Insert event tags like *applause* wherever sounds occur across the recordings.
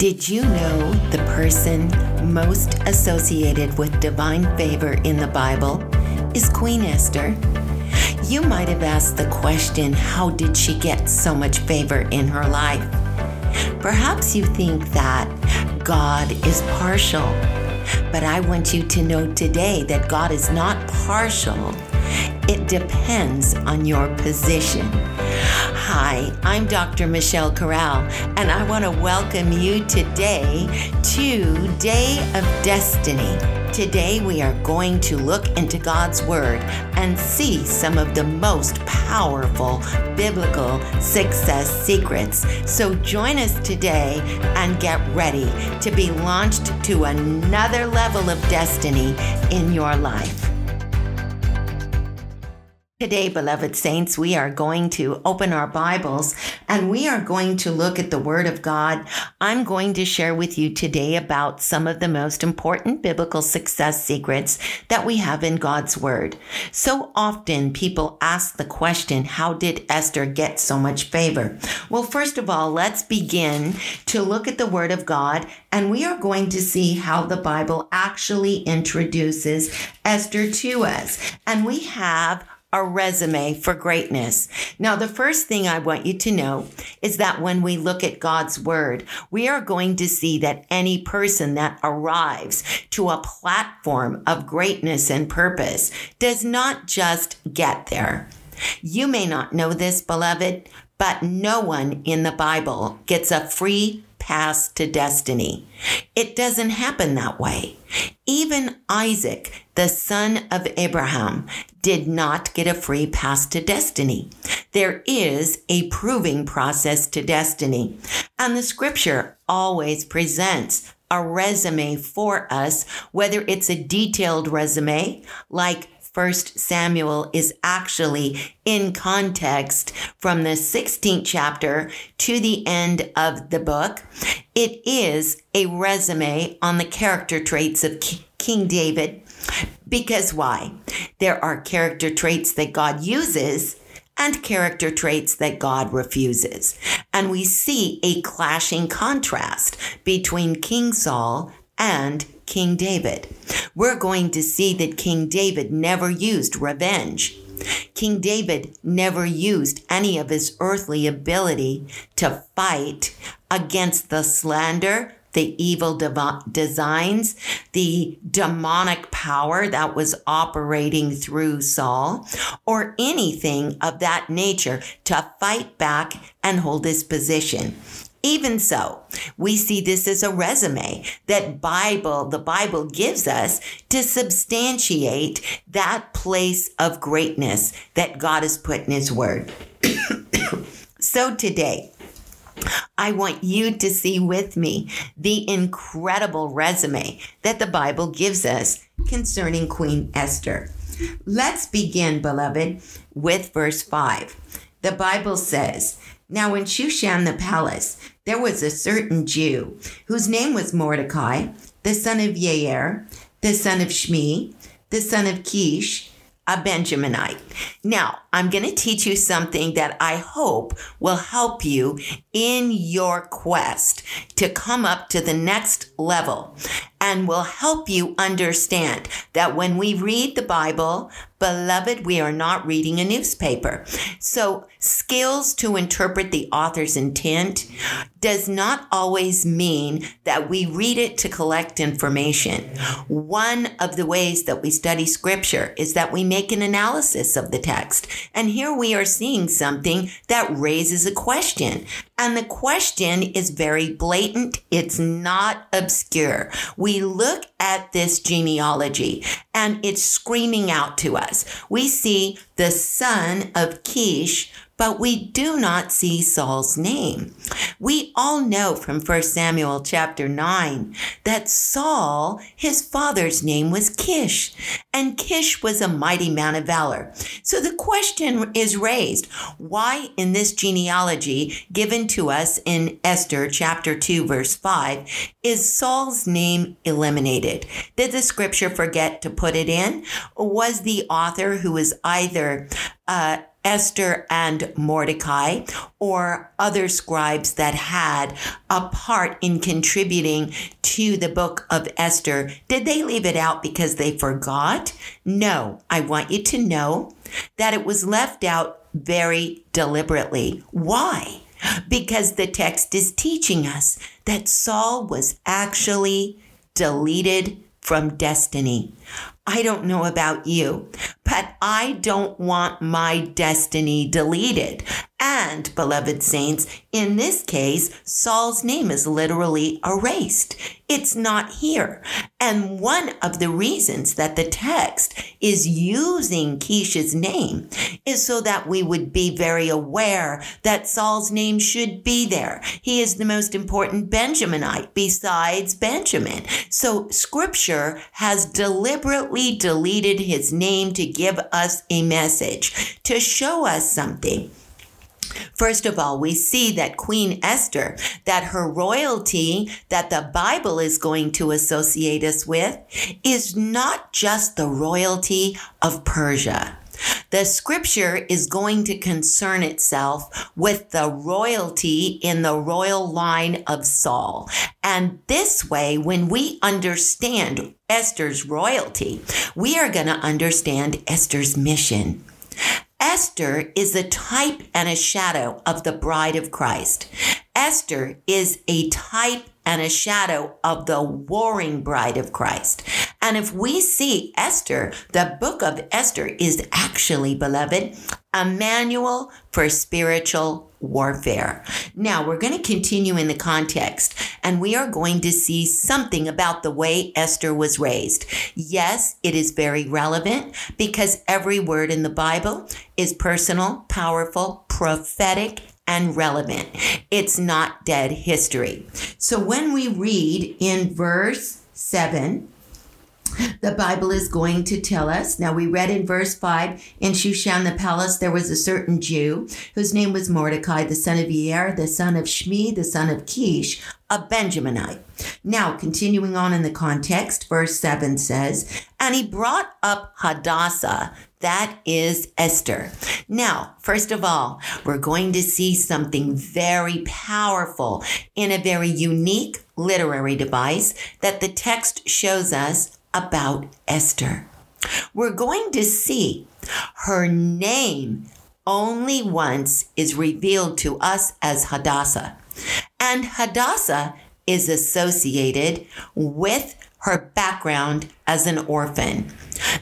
Did you know the person most associated with divine favor in the Bible is Queen Esther? You might have asked the question how did she get so much favor in her life? Perhaps you think that God is partial, but I want you to know today that God is not partial. It depends on your position. Hi, I'm Dr. Michelle Corral, and I want to welcome you today to Day of Destiny. Today, we are going to look into God's Word and see some of the most powerful biblical success secrets. So, join us today and get ready to be launched to another level of destiny in your life. Today, beloved saints, we are going to open our Bibles and we are going to look at the Word of God. I'm going to share with you today about some of the most important biblical success secrets that we have in God's Word. So often people ask the question, how did Esther get so much favor? Well, first of all, let's begin to look at the Word of God and we are going to see how the Bible actually introduces Esther to us. And we have a resume for greatness. Now, the first thing I want you to know is that when we look at God's word, we are going to see that any person that arrives to a platform of greatness and purpose does not just get there. You may not know this, beloved, but no one in the Bible gets a free pass to destiny. It doesn't happen that way. Even Isaac, the son of Abraham, did not get a free pass to destiny. There is a proving process to destiny. And the scripture always presents a resume for us, whether it's a detailed resume like First Samuel is actually in context from the 16th chapter to the end of the book. It is a resume on the character traits of King David. Because why? There are character traits that God uses and character traits that God refuses. And we see a clashing contrast between King Saul and King David. We're going to see that King David never used revenge. King David never used any of his earthly ability to fight against the slander, the evil dev- designs, the demonic power that was operating through Saul, or anything of that nature to fight back and hold his position. Even so, we see this as a resume that Bible, the Bible gives us to substantiate that place of greatness that God has put in his word. *coughs* so today, I want you to see with me the incredible resume that the Bible gives us concerning Queen Esther. Let's begin, beloved, with verse 5. The Bible says, Now in Shushan the palace, there was a certain Jew whose name was Mordecai, the son of Yair, the son of Shmi, the son of Kish, a Benjaminite. Now, I'm going to teach you something that I hope will help you in your quest to come up to the next level and will help you understand that when we read the Bible, beloved, we are not reading a newspaper. So skills to interpret the author's intent does not always mean that we read it to collect information. One of the ways that we study scripture is that we make an analysis of the text. And here we are seeing something that raises a question. And the question is very blatant. It's not obscure. We look at this genealogy and it's screaming out to us. We see the son of Kish but we do not see Saul's name. We all know from 1 Samuel chapter 9 that Saul, his father's name was Kish, and Kish was a mighty man of valor. So the question is raised, why in this genealogy given to us in Esther chapter 2 verse 5 is Saul's name eliminated? Did the scripture forget to put it in? Was the author who was either uh, Esther and Mordecai or other scribes that had a part in contributing to the book of Esther, did they leave it out because they forgot? No, I want you to know that it was left out very deliberately. Why? Because the text is teaching us that Saul was actually deleted from destiny. I don't know about you, but I don't want my destiny deleted. And, beloved saints, in this case, Saul's name is literally erased. It's not here. And one of the reasons that the text is using Kish's name is so that we would be very aware that Saul's name should be there. He is the most important Benjaminite besides Benjamin. So scripture has deliberately deleted his name to give us a message, to show us something. First of all, we see that Queen Esther, that her royalty that the Bible is going to associate us with is not just the royalty of Persia. The scripture is going to concern itself with the royalty in the royal line of Saul. And this way, when we understand Esther's royalty, we are going to understand Esther's mission. Esther is a type and a shadow of the bride of Christ. Esther is a type and a shadow of the warring bride of Christ. And if we see Esther, the book of Esther is actually, beloved, a manual for spiritual warfare. Now we're going to continue in the context and we are going to see something about the way Esther was raised. Yes, it is very relevant because every word in the Bible is personal, powerful, prophetic, and relevant. It's not dead history. So when we read in verse 7, the Bible is going to tell us. Now, we read in verse 5 in Shushan the palace, there was a certain Jew whose name was Mordecai, the son of Yair, the son of Shmi, the son of Kish, a Benjaminite. Now, continuing on in the context, verse 7 says, And he brought up Hadassah, that is Esther. Now, first of all, we're going to see something very powerful in a very unique literary device that the text shows us about Esther. We're going to see her name only once is revealed to us as Hadassah. And Hadassah is associated with her background as an orphan.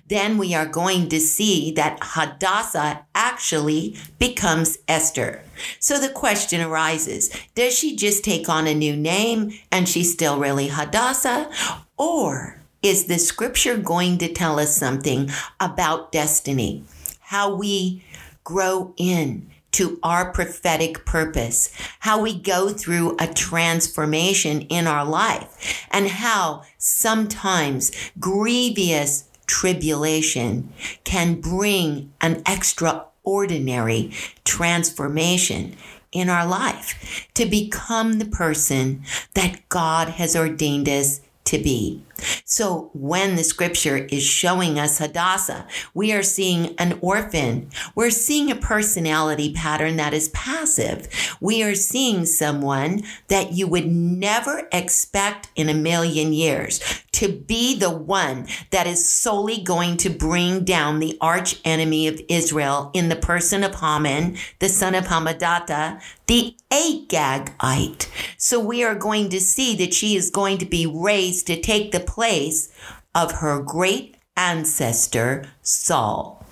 Then we are going to see that Hadassah actually becomes Esther. So the question arises does she just take on a new name and she's still really Hadassah? Or is the scripture going to tell us something about destiny? How we grow in to our prophetic purpose, how we go through a transformation in our life, and how sometimes grievous tribulation can bring an extraordinary transformation in our life to become the person that God has ordained us to be. So when the scripture is showing us Hadassah, we are seeing an orphan. We're seeing a personality pattern that is passive. We are seeing someone that you would never expect in a million years to be the one that is solely going to bring down the arch enemy of Israel in the person of Haman, the son of Hammedatha, the Agagite. So we are going to see that she is going to be raised to take the place of her great ancestor, Saul.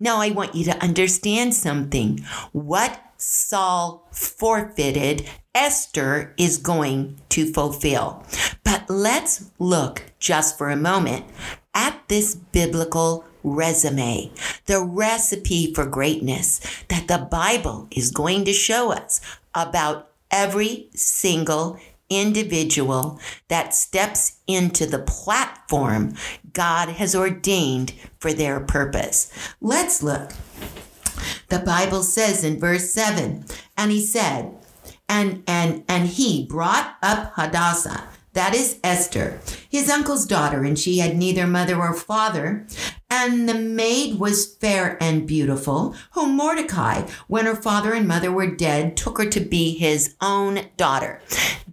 Now, I want you to understand something. What Saul forfeited, Esther is going to fulfill. But let's look just for a moment at this biblical resume, the recipe for greatness that the Bible is going to show us about every single individual that steps into the platform God has ordained for their purpose. Let's look. The Bible says in verse 7, and he said, and and and he brought up Hadassah, that is Esther, his uncle's daughter, and she had neither mother or father. And the maid was fair and beautiful, whom Mordecai, when her father and mother were dead, took her to be his own daughter.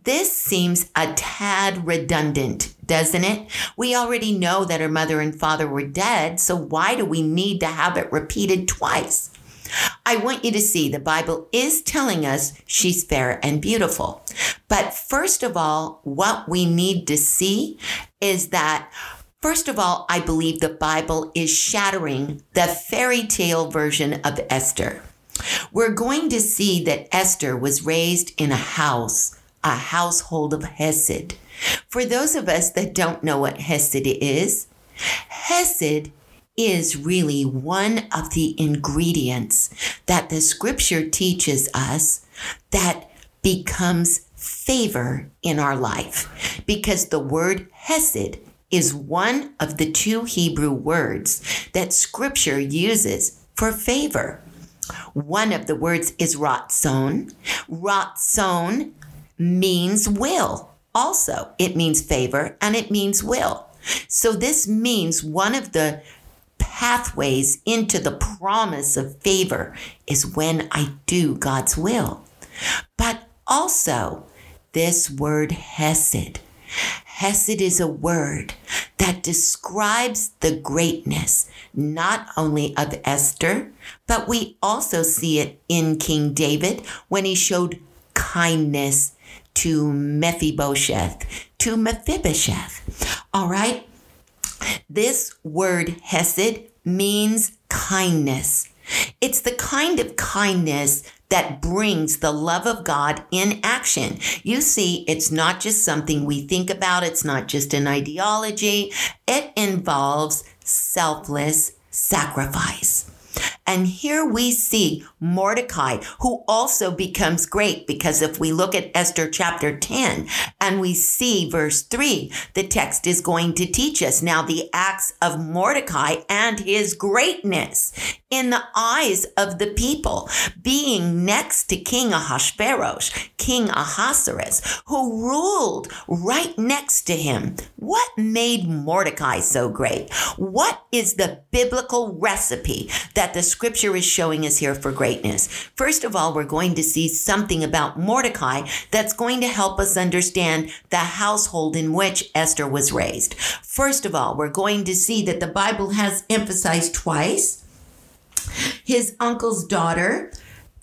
This seems a tad redundant, doesn't it? We already know that her mother and father were dead, so why do we need to have it repeated twice? I want you to see the Bible is telling us she's fair and beautiful. But first of all, what we need to see is that First of all, I believe the Bible is shattering the fairy tale version of Esther. We're going to see that Esther was raised in a house, a household of Hesed. For those of us that don't know what Hesed is, Hesed is really one of the ingredients that the scripture teaches us that becomes favor in our life. Because the word Hesed is one of the two Hebrew words that scripture uses for favor. One of the words is ratzon. Ratzon means will. Also, it means favor and it means will. So this means one of the pathways into the promise of favor is when I do God's will. But also, this word hesed. Hesed is a word that describes the greatness not only of Esther, but we also see it in King David when he showed kindness to Mephibosheth, to Mephibosheth. All right? This word Hesed means kindness. It's the kind of kindness that brings the love of God in action. You see, it's not just something we think about. It's not just an ideology. It involves selfless sacrifice. And here we see Mordecai, who also becomes great because if we look at Esther chapter 10 and we see verse 3, the text is going to teach us now the acts of Mordecai and his greatness in the eyes of the people, being next to King Ahasuerus, King Ahasuerus, who ruled right next to him. What made Mordecai so great? What is the biblical recipe that the scripture is showing us here for greatness? First of all, we're going to see something about Mordecai that's going to help us understand the household in which Esther was raised. First of all, we're going to see that the Bible has emphasized twice his uncle's daughter,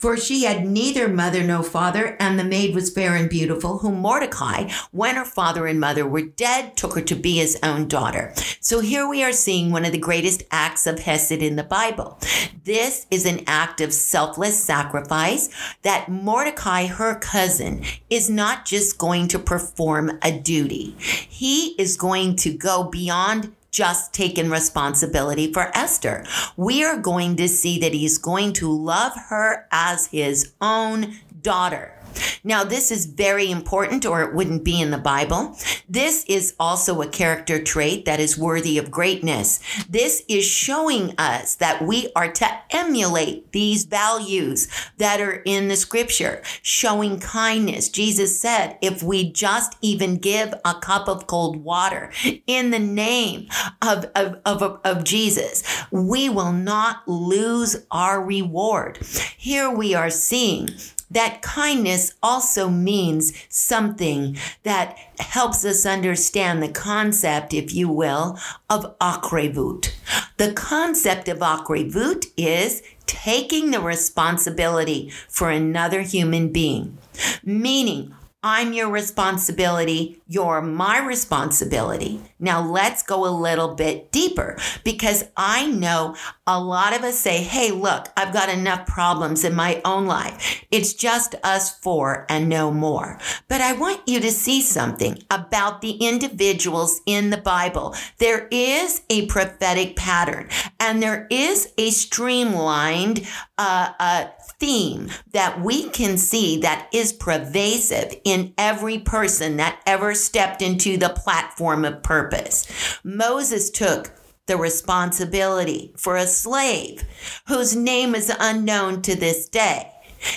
for she had neither mother nor father, and the maid was fair and beautiful, whom Mordecai, when her father and mother were dead, took her to be his own daughter. So here we are seeing one of the greatest acts of Hesed in the Bible. This is an act of selfless sacrifice that Mordecai, her cousin, is not just going to perform a duty. He is going to go beyond just taken responsibility for Esther. We are going to see that he's going to love her as his own daughter. Now, this is very important, or it wouldn't be in the Bible. This is also a character trait that is worthy of greatness. This is showing us that we are to emulate these values that are in the scripture, showing kindness. Jesus said, if we just even give a cup of cold water in the name of, of, of, of Jesus, we will not lose our reward. Here we are seeing that kindness also means something that helps us understand the concept, if you will, of akrevut. The concept of akrevut is taking the responsibility for another human being, meaning I'm your responsibility. You're my responsibility. Now let's go a little bit deeper because I know a lot of us say, Hey, look, I've got enough problems in my own life. It's just us four and no more. But I want you to see something about the individuals in the Bible. There is a prophetic pattern and there is a streamlined, uh, uh, theme that we can see that is pervasive in every person that ever stepped into the platform of purpose. Moses took the responsibility for a slave whose name is unknown to this day.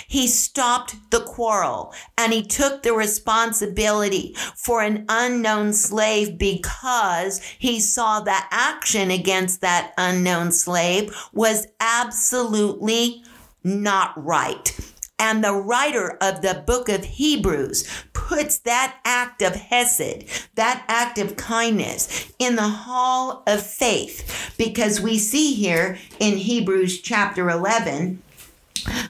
He stopped the quarrel and he took the responsibility for an unknown slave because he saw that action against that unknown slave was absolutely not right. And the writer of the book of Hebrews puts that act of Hesed, that act of kindness, in the hall of faith. Because we see here in Hebrews chapter 11,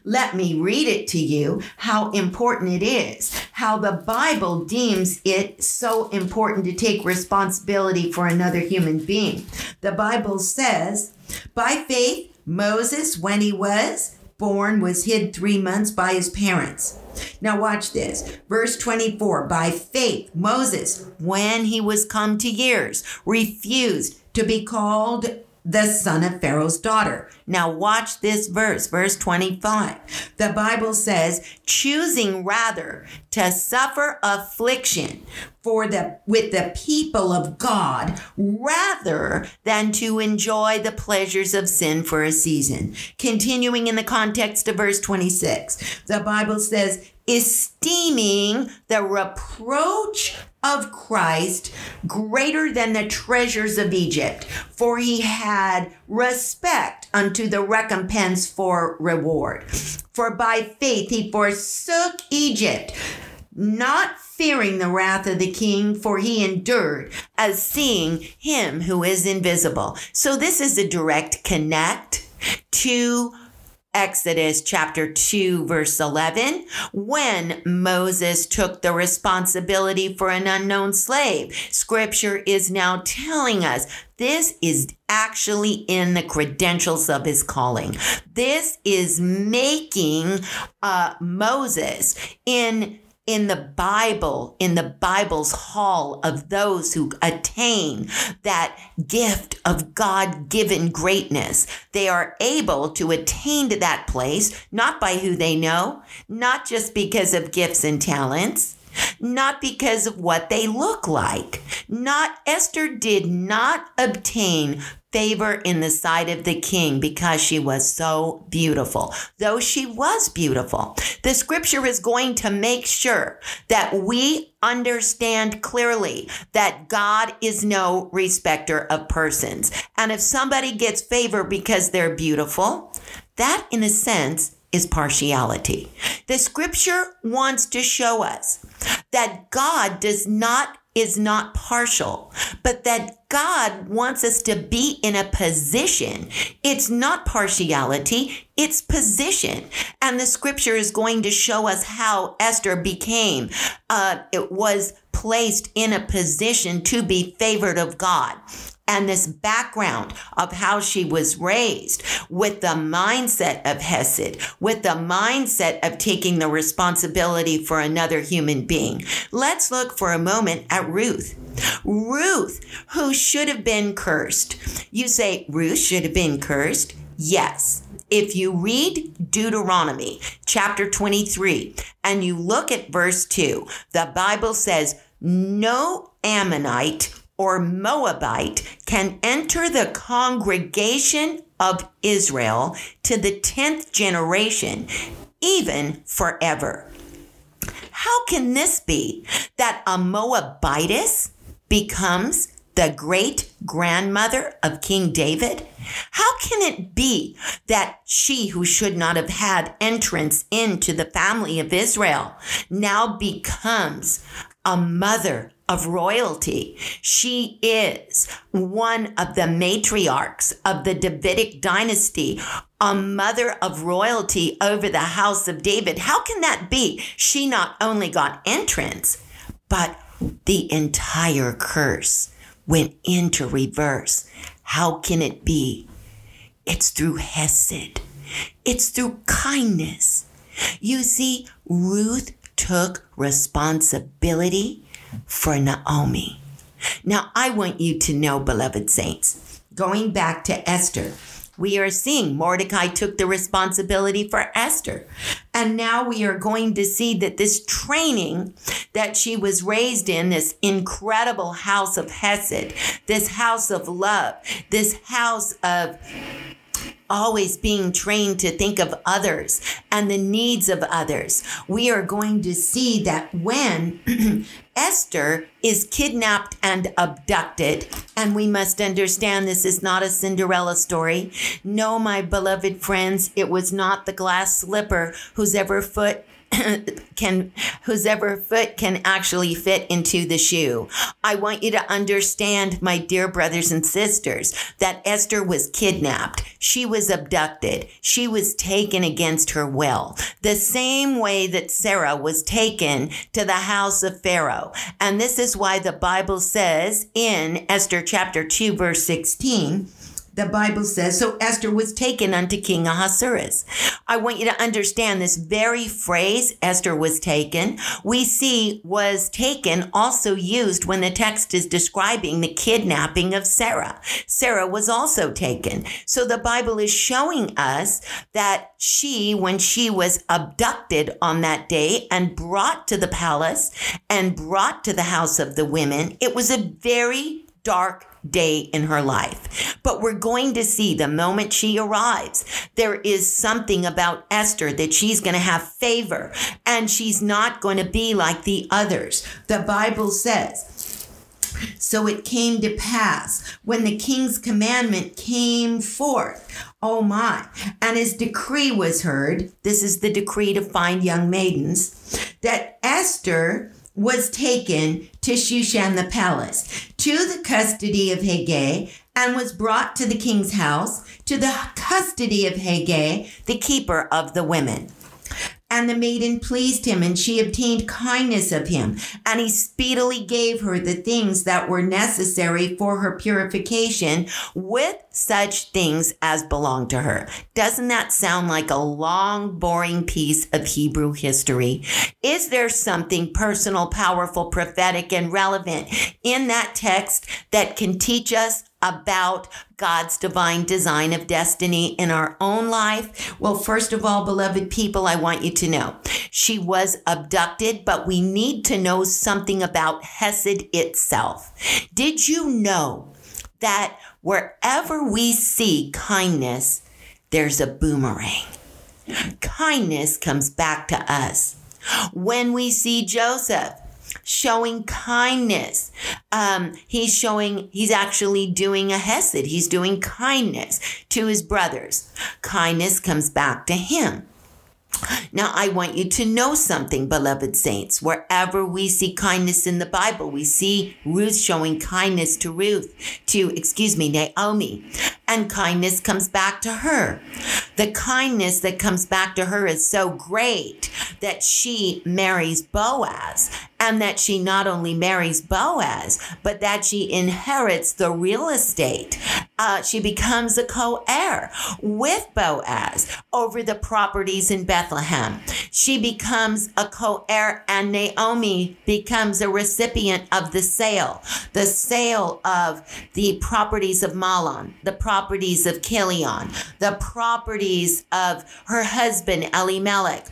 let me read it to you how important it is, how the Bible deems it so important to take responsibility for another human being. The Bible says, by faith, Moses, when he was born was hid three months by his parents. Now, watch this. Verse 24 By faith, Moses, when he was come to years, refused to be called the son of Pharaoh's daughter. Now, watch this verse, verse 25. The Bible says, choosing rather to suffer affliction for the with the people of God rather than to enjoy the pleasures of sin for a season. Continuing in the context of verse 26, the Bible says, esteeming the reproach of Christ greater than the treasures of Egypt, for he had respect unto the recompense for reward. For by faith he forsook Egypt, not fearing the wrath of the king, for he endured as seeing him who is invisible. So this is a direct connect to Exodus chapter 2, verse 11, when Moses took the responsibility for an unknown slave. Scripture is now telling us this is actually in the credentials of his calling. This is making uh, Moses in in the Bible, in the Bible's hall of those who attain that gift of God given greatness. They are able to attain to that place, not by who they know, not just because of gifts and talents, not because of what they look like. Not Esther did not obtain favor in the sight of the king because she was so beautiful. Though she was beautiful, the scripture is going to make sure that we understand clearly that God is no respecter of persons. And if somebody gets favor because they're beautiful, that in a sense is partiality. The scripture wants to show us that God does not is not partial, but that God wants us to be in a position. It's not partiality, it's position. And the scripture is going to show us how Esther became, uh, it was placed in a position to be favored of God and this background of how she was raised with the mindset of Hesed, with the mindset of taking the responsibility for another human being. Let's look for a moment at Ruth. Ruth, who should have been cursed. You say Ruth should have been cursed? Yes. If you read Deuteronomy chapter 23 and you look at verse 2, the Bible says, No Ammonite or Moabite can enter the congregation of Israel to the 10th generation, even forever. How can this be that a Moabitess becomes the great grandmother of King David? How can it be that she who should not have had entrance into the family of Israel now becomes a mother of royalty. She is one of the matriarchs of the Davidic dynasty, a mother of royalty over the house of David. How can that be? She not only got entrance, but the entire curse went into reverse. How can it be? It's through Hesed. It's through kindness. You see, Ruth took responsibility for Naomi. Now, I want you to know, beloved saints, going back to Esther, we are seeing Mordecai took the responsibility for Esther. And now we are going to see that this training that she was raised in, this incredible house of Hesed, this house of love, this house of always being trained to think of others and the needs of others, we are going to see that when *clears throat* Esther is kidnapped and abducted. And we must understand this is not a Cinderella story. No, my beloved friends, it was not the glass slipper whose ever foot *coughs* can whose ever foot can actually fit into the shoe. I want you to understand, my dear brothers and sisters, that Esther was kidnapped. She was abducted. She was taken against her will. The same way that Sarah was taken to the house of Pharaoh. And this is why the Bible says in Esther chapter 2 verse 16, the Bible says, so Esther was taken unto King Ahasuerus. I want you to understand this very phrase, Esther was taken, we see was taken also used when the text is describing the kidnapping of Sarah. Sarah was also taken. So the Bible is showing us that she, when she was abducted on that day and brought to the palace and brought to the house of the women, it was a very dark day in her life. But we're going to see the moment she arrives, there is something about Esther that she's going to have favor and she's not going to be like the others. The Bible says, so it came to pass when the king's commandment came forth. Oh my. And his decree was heard. This is the decree to find young maidens that Esther was taken to Shushan the palace, to the custody of Hegai, and was brought to the king's house, to the custody of Hegai, the keeper of the women. And the maiden pleased him, and she obtained kindness of him. And he speedily gave her the things that were necessary for her purification with such things as belonged to her. Doesn't that sound like a long, boring piece of Hebrew history? Is there something personal, powerful, prophetic, and relevant in that text that can teach us about God's divine design of destiny in our own life? Well, first of all, beloved people, I want you to know she was abducted, but we need to know something about Hesed itself. Did you know that wherever we see kindness, there's a boomerang? Kindness comes back to us. When we see Joseph, showing kindness. Um, he's showing, he's actually doing a hesed. He's doing kindness to his brothers. Kindness comes back to him. Now, I want you to know something, beloved saints. Wherever we see kindness in the Bible, we see Ruth showing kindness to Ruth, to, excuse me, Naomi, and kindness comes back to her. The kindness that comes back to her is so great that she marries Boaz and that she not only marries Boaz, but that she inherits the real estate. Uh, she becomes a co heir with Boaz over the properties in Bethlehem. She becomes a co heir, and Naomi becomes a recipient of the sale, the sale of the properties of Mahlon, the properties of Chilion, the properties of her husband Elimelech.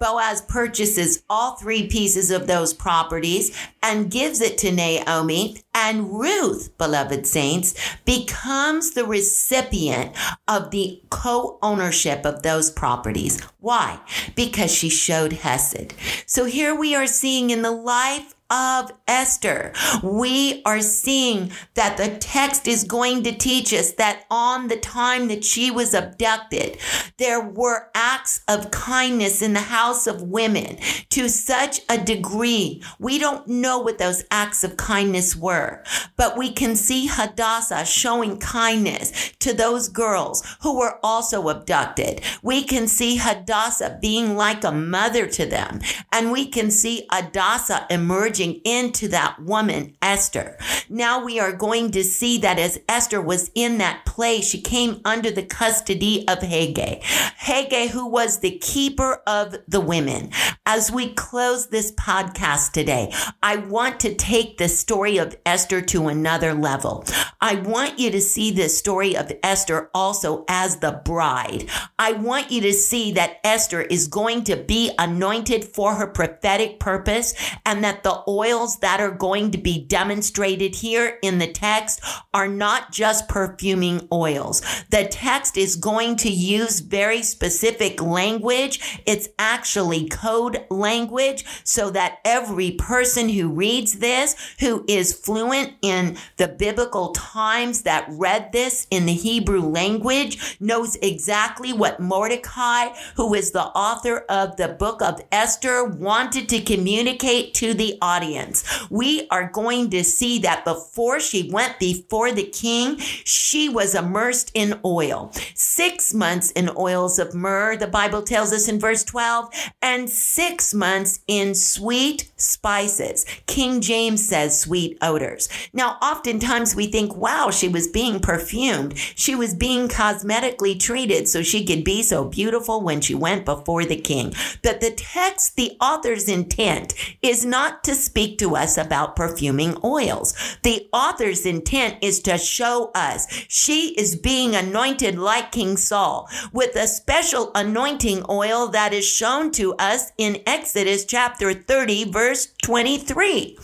Boaz purchases all three pieces of those properties and gives it to Naomi. And Ruth, beloved saints, becomes the recipient of the co ownership of those properties. Why? Because she showed Hesed. So here we are seeing in the life of Esther. We are seeing that the text is going to teach us that on the time that she was abducted, there were acts of kindness in the house of women to such a degree. We don't know what those acts of kindness were, but we can see Hadassah showing kindness to those girls who were also abducted. We can see Hadassah being like a mother to them, and we can see Hadassah emerging into that woman, Esther. Now we are going to see that as Esther was in that place, she came under the custody of Hegai. Hegai, who was the keeper of the women. As we close this podcast today, I want to take the story of Esther to another level. I want you to see the story of Esther also as the bride. I want you to see that Esther is going to be anointed for her prophetic purpose and that the oils that are going to be demonstrated here in the text are not just perfuming oils. The text is going to use very specific language. It's actually code language so that every person who reads this, who is fluent in the biblical times that read this in the Hebrew language, knows exactly what Mordecai, who is the author of the book of Esther, wanted to communicate to the audience. We are going to see that before she went before the king, she was immersed in oil. Six months in oils of myrrh, the Bible tells us in verse 12, and six months in sweet spices. King James says sweet odors. Now, oftentimes we think, wow, she was being perfumed. She was being cosmetically treated so she could be so beautiful when she went before the king. But the text, the author's intent is not to speak to us about perfuming oils. The author's intent is to show us she is being anointed like King Saul with a special anointing oil that is shown to us in Exodus chapter 30, verse 23.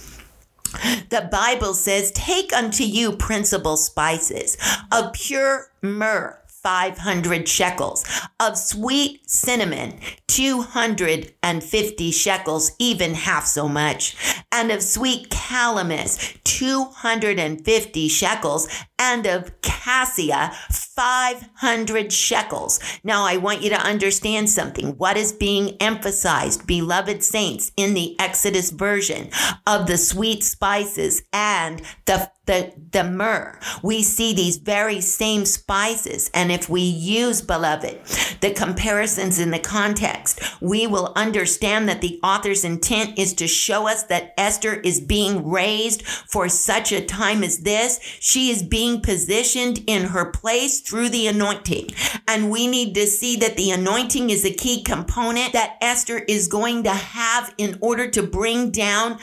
The Bible says, Take unto you principal spices of pure myrrh 500 shekels, of sweet cinnamon, 250 shekels, even half so much, and of sweet calamus, 250 shekels, and of cassia, 500 shekels. Now, I want you to understand something. What is being emphasized, beloved saints, in the Exodus version of the sweet spices and the the, the myrrh. We see these very same spices. And if we use, beloved, the comparisons in the context, we will understand that the author's intent is to show us that Esther is being raised for such a time as this. She is being positioned in her place through the anointing. And we need to see that the anointing is a key component that Esther is going to have in order to bring down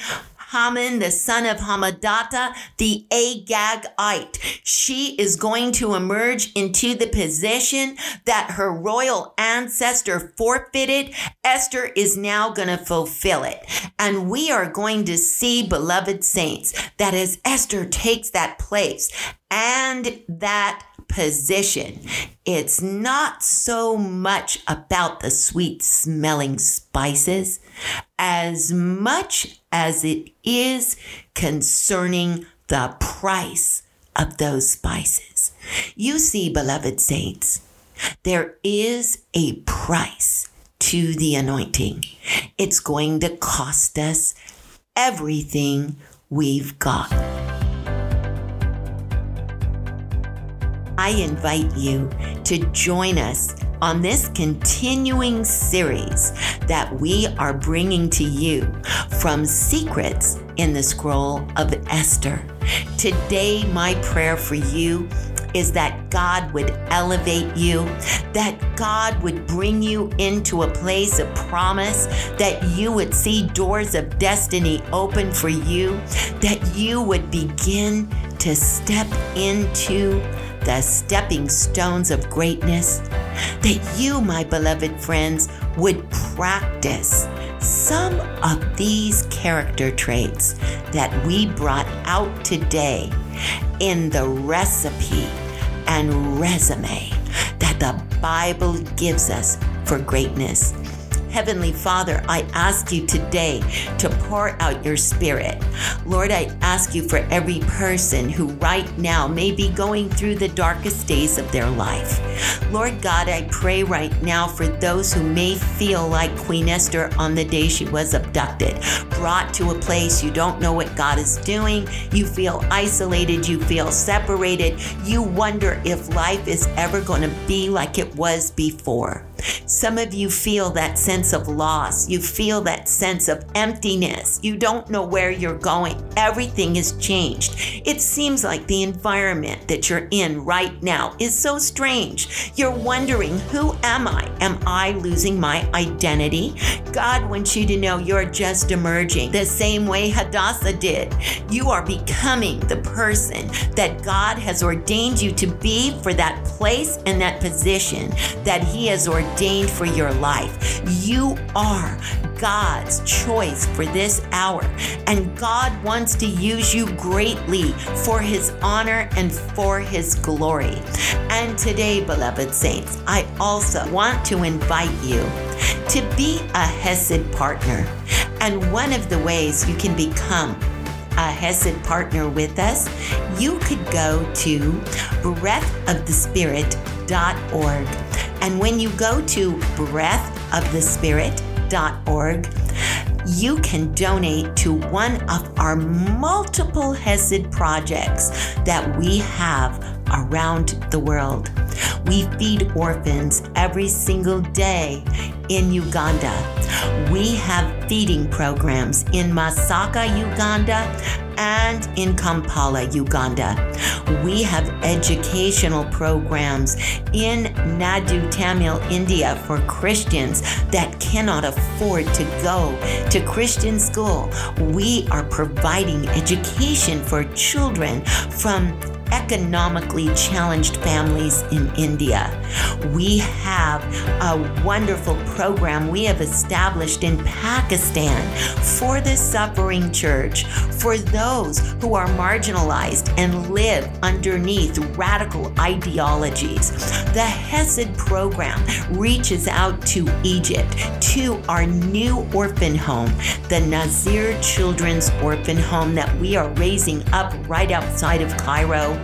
Haman, the son of Hammedatha, the Agagite. She is going to emerge into the position that her royal ancestor forfeited. Esther is now going to fulfill it. And we are going to see, beloved saints, that as Esther takes that place and that position. It's not so much about the sweet smelling spices as much as it is concerning the price of those spices. You see, beloved saints, there is a price to the anointing. It's going to cost us everything we've got. I invite you to join us on this continuing series that we are bringing to you from Secrets in the Scroll of Esther. Today, my prayer for you is that God would elevate you, that God would bring you into a place of promise, that you would see doors of destiny open for you, that you would begin to step into the stepping stones of greatness, that you, my beloved friends, would practice some of these character traits that we brought out today in the recipe and resume that the Bible gives us for greatness. Heavenly Father, I ask you today to pour out your spirit. Lord, I ask you for every person who right now may be going through the darkest days of their life. Lord God, I pray right now for those who may feel like Queen Esther on the day she was abducted, brought to a place you don't know what God is doing, you feel isolated, you feel separated, you wonder if life is ever going to be like it was before. Some of you feel that sense of loss. You feel that sense of emptiness. You don't know where you're going. Everything has changed. It seems like the environment that you're in right now is so strange. You're wondering, who am I? Am I losing my identity? God wants you to know you're just emerging the same way Hadassah did. You are becoming the person that God has ordained you to be for that place and that position that He has ordained ordained for your life. You are God's choice for this hour, and God wants to use you greatly for His honor and for His glory. And today, beloved saints, I also want to invite you to be a Hesed partner. And one of the ways you can become a Hesed partner with us, you could go to breathofthespirit.org. And when you go to breathofthespirit.org, you can donate to one of our multiple Hesed projects that we have around the world. We feed orphans every single day in Uganda. We have feeding programs in Masaka, Uganda, and in Kampala, Uganda. We have educational programs in Nadu, Tamil, India for Christians that cannot afford to go to Christian school. We are providing education for children from economically challenged families in India. We have a wonderful program we have established in Pakistan for the suffering church, for those who are marginalized and live underneath radical ideologies. The Hesed program reaches out to Egypt, to our new orphan home, the Nazir Children's Orphan Home that we are raising up right outside of Cairo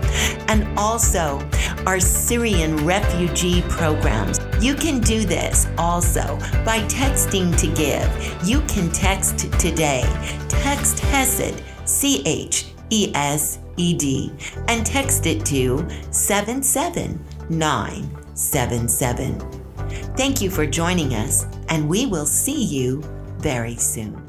and also our Syrian refugee programs. You can do this also by texting to give. You can text today. Text HESED, C H E S E D, and text it to 77977. Thank you for joining us, and we will see you very soon.